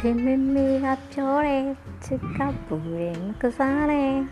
Give me me a em chica pure, macasare.